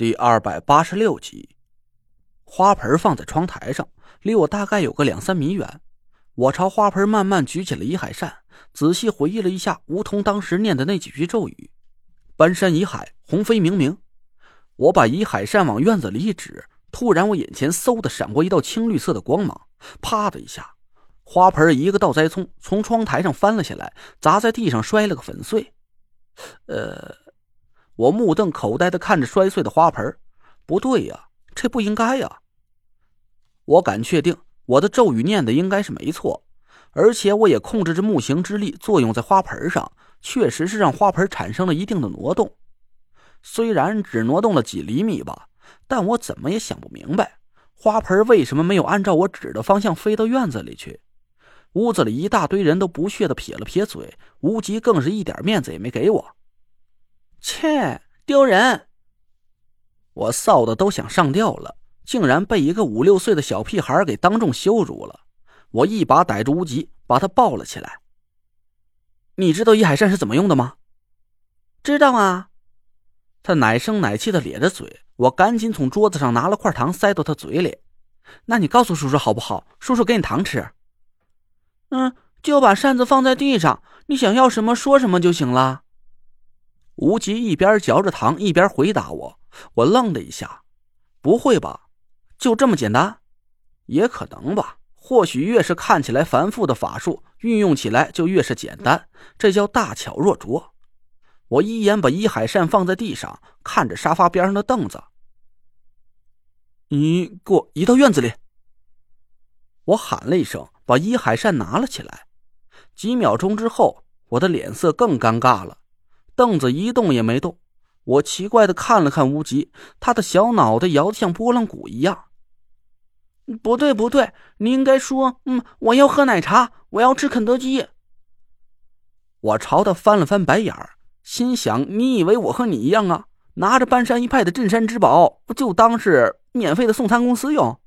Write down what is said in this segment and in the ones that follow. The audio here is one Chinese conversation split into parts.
第二百八十六集，花盆放在窗台上，离我大概有个两三米远。我朝花盆慢慢举起了怡海扇，仔细回忆了一下吴桐当时念的那几句咒语：“搬山移海，鸿飞冥冥。”我把怡海扇往院子里一指，突然我眼前嗖的闪过一道青绿色的光芒，啪的一下，花盆一个倒栽葱从窗台上翻了下来，砸在地上，摔了个粉碎。呃。我目瞪口呆的看着摔碎的花盆，不对呀，这不应该呀。我敢确定我的咒语念的应该是没错，而且我也控制着木行之力作用在花盆上，确实是让花盆产生了一定的挪动。虽然只挪动了几厘米吧，但我怎么也想不明白，花盆为什么没有按照我指的方向飞到院子里去。屋子里一大堆人都不屑的撇了撇嘴，无极更是一点面子也没给我。切，丢人！我臊的都想上吊了，竟然被一个五六岁的小屁孩给当众羞辱了。我一把逮住无极，把他抱了起来。你知道一海扇是怎么用的吗？知道啊。他奶声奶气的咧着嘴，我赶紧从桌子上拿了块糖塞到他嘴里。那你告诉叔叔好不好？叔叔给你糖吃。嗯，就把扇子放在地上，你想要什么说什么就行了。无极一边嚼着糖一边回答我，我愣了一下，不会吧？就这么简单？也可能吧。或许越是看起来繁复的法术，运用起来就越是简单，这叫大巧若拙。我一眼把伊海扇放在地上，看着沙发边上的凳子。你给我移到院子里。我喊了一声，把伊海扇拿了起来。几秒钟之后，我的脸色更尴尬了。凳子一动也没动，我奇怪的看了看无极，他的小脑袋摇得像拨浪鼓一样。不对，不对，你应该说：“嗯，我要喝奶茶，我要吃肯德基。”我朝他翻了翻白眼儿，心想：“你以为我和你一样啊？拿着半山一派的镇山之宝，不就当是免费的送餐公司用？”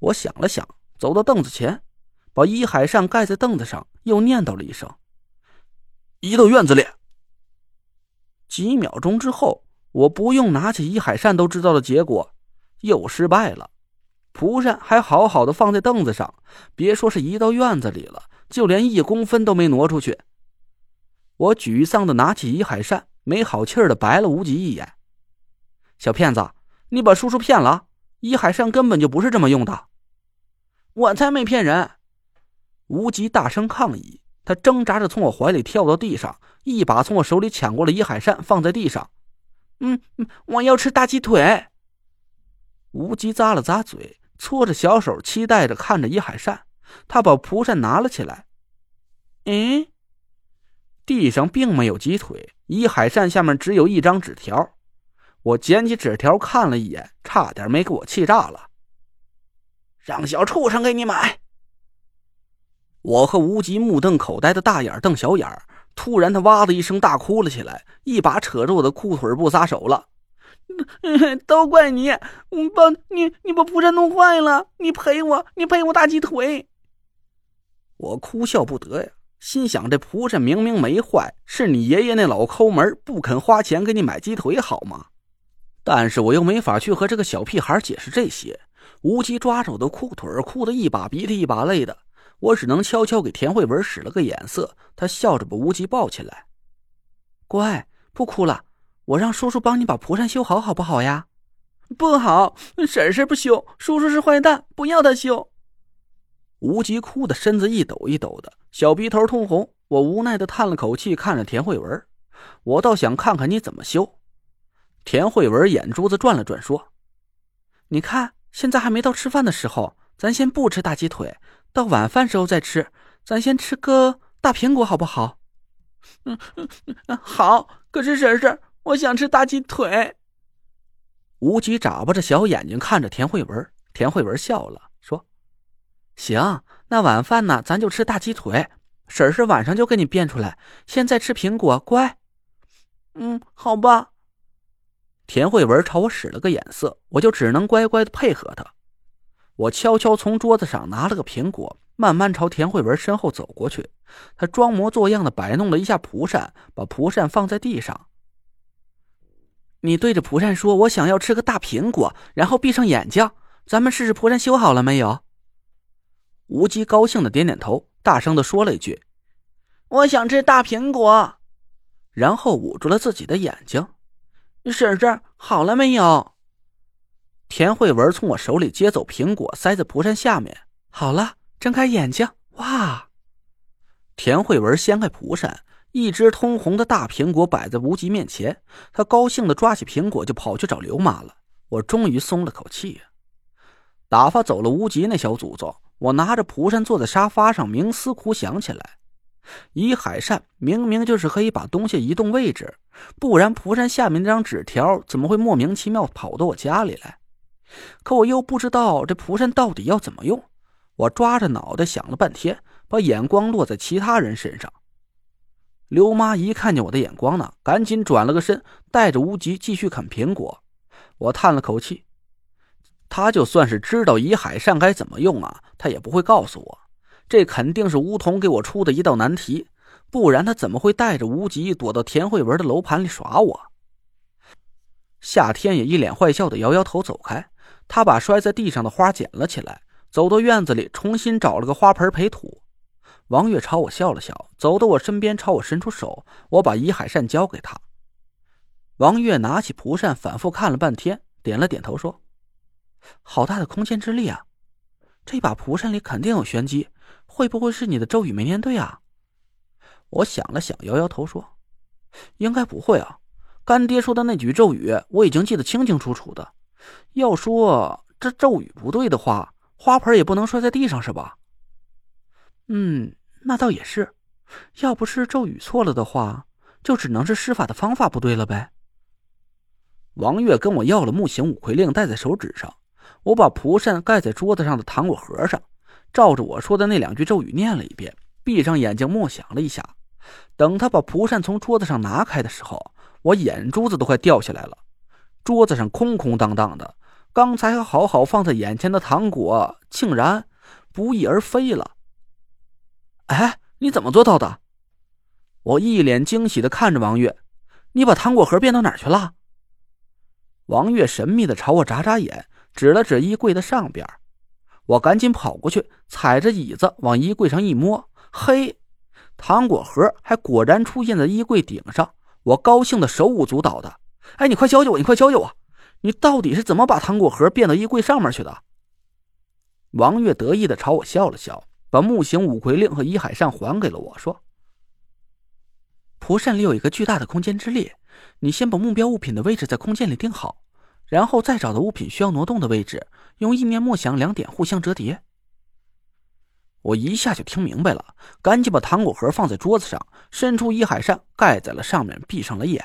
我想了想，走到凳子前，把伊海扇盖在凳子上，又念叨了一声：“移到院子里。”几秒钟之后，我不用拿起一海扇都知道的结果，又失败了。蒲扇还好好的放在凳子上，别说是移到院子里了，就连一公分都没挪出去。我沮丧的拿起一海扇，没好气的白了无极一眼：“小骗子，你把叔叔骗了！一海扇根本就不是这么用的。”我才没骗人！无极大声抗议。他挣扎着从我怀里跳到地上，一把从我手里抢过了伊海扇，放在地上。嗯，我要吃大鸡腿。无极咂了咂嘴，搓着小手，期待着看着伊海扇。他把蒲扇拿了起来。嗯，地上并没有鸡腿，伊海扇下面只有一张纸条。我捡起纸条看了一眼，差点没给我气炸了。让小畜生给你买。我和无极目瞪口呆的大眼瞪小眼儿，突然他哇的一声大哭了起来，一把扯着我的裤腿不撒手了。都怪你，把你你把蒲扇弄坏了，你赔我，你赔我大鸡腿。我哭笑不得呀，心想这蒲扇明明没坏，是你爷爷那老抠门不肯花钱给你买鸡腿好吗？但是我又没法去和这个小屁孩解释这些。无极抓着我的裤腿，哭得一把鼻涕一把泪的。我只能悄悄给田慧文使了个眼色，他笑着把无极抱起来，乖，不哭了，我让叔叔帮你把蒲扇修好，好不好呀？不好，婶婶不修，叔叔是坏蛋，不要他修。无极哭的身子一抖一抖的，小鼻头通红。我无奈的叹了口气，看着田慧文，我倒想看看你怎么修。田慧文眼珠子转了转，说：“你看，现在还没到吃饭的时候，咱先不吃大鸡腿。”到晚饭时候再吃，咱先吃个大苹果好不好？嗯嗯嗯，好。可是婶婶，我想吃大鸡腿。无极眨巴着小眼睛看着田慧文，田慧文笑了，说：“行，那晚饭呢，咱就吃大鸡腿。婶婶晚上就给你变出来。现在吃苹果，乖。”嗯，好吧。田慧文朝我使了个眼色，我就只能乖乖的配合他。我悄悄从桌子上拿了个苹果，慢慢朝田慧文身后走过去。他装模作样的摆弄了一下蒲扇，把蒲扇放在地上。你对着蒲扇说：“我想要吃个大苹果。”然后闭上眼睛，咱们试试蒲扇修好了没有？无极高兴的点点头，大声的说了一句：“我想吃大苹果。”然后捂住了自己的眼睛。婶婶，好了没有？田慧文从我手里接走苹果，塞在蒲扇下面。好了，睁开眼睛。哇！田慧文掀开蒲扇，一只通红的大苹果摆在无极面前。他高兴的抓起苹果就跑去找刘妈了。我终于松了口气。打发走了无极那小祖宗，我拿着蒲扇坐在沙发上，冥思苦想起来。以海扇明明就是可以把东西移动位置，不然蒲扇下面那张纸条怎么会莫名其妙跑到我家里来？可我又不知道这蒲扇到底要怎么用。我抓着脑袋想了半天，把眼光落在其他人身上。刘妈一看见我的眼光呢，赶紧转了个身，带着无极继续啃苹果。我叹了口气，他就算是知道以海扇该怎么用啊，他也不会告诉我。这肯定是梧桐给我出的一道难题，不然他怎么会带着无极躲到田慧文的楼盘里耍我？夏天也一脸坏笑的摇摇头走开，他把摔在地上的花捡了起来，走到院子里重新找了个花盆培土。王月朝我笑了笑，走到我身边朝我伸出手，我把遗海扇交给他。王月拿起蒲扇，反复看了半天，点了点头说：“好大的空间之力啊！这把蒲扇里肯定有玄机。”会不会是你的咒语没念对啊？我想了想，摇摇头说：“应该不会啊。干爹说的那句咒语，我已经记得清清楚楚的。要说这咒语不对的话，花盆也不能摔在地上，是吧？”嗯，那倒也是。要不是咒语错了的话，就只能是施法的方法不对了呗。王月跟我要了木行五魁令，戴在手指上。我把蒲扇盖在桌子上的糖果盒上。照着我说的那两句咒语念了一遍，闭上眼睛默想了一下。等他把蒲扇从桌子上拿开的时候，我眼珠子都快掉下来了。桌子上空空荡荡的，刚才还好好放在眼前的糖果竟然不翼而飞了。哎，你怎么做到的？我一脸惊喜的看着王月，你把糖果盒变到哪儿去了？王月神秘的朝我眨眨眼，指了指衣柜的上边。我赶紧跑过去，踩着椅子往衣柜上一摸，嘿，糖果盒还果然出现在衣柜顶上。我高兴的手舞足蹈的。哎，你快教教我，你快教教我，你到底是怎么把糖果盒变到衣柜上面去的？王月得意的朝我笑了笑，把木行五魁令和一海扇还给了我，说：“蒲扇里有一个巨大的空间之力，你先把目标物品的位置在空间里定好。”然后再找到物品需要挪动的位置，用意念默想两点互相折叠。我一下就听明白了，赶紧把糖果盒放在桌子上，伸出一海扇盖在了上面，闭上了眼。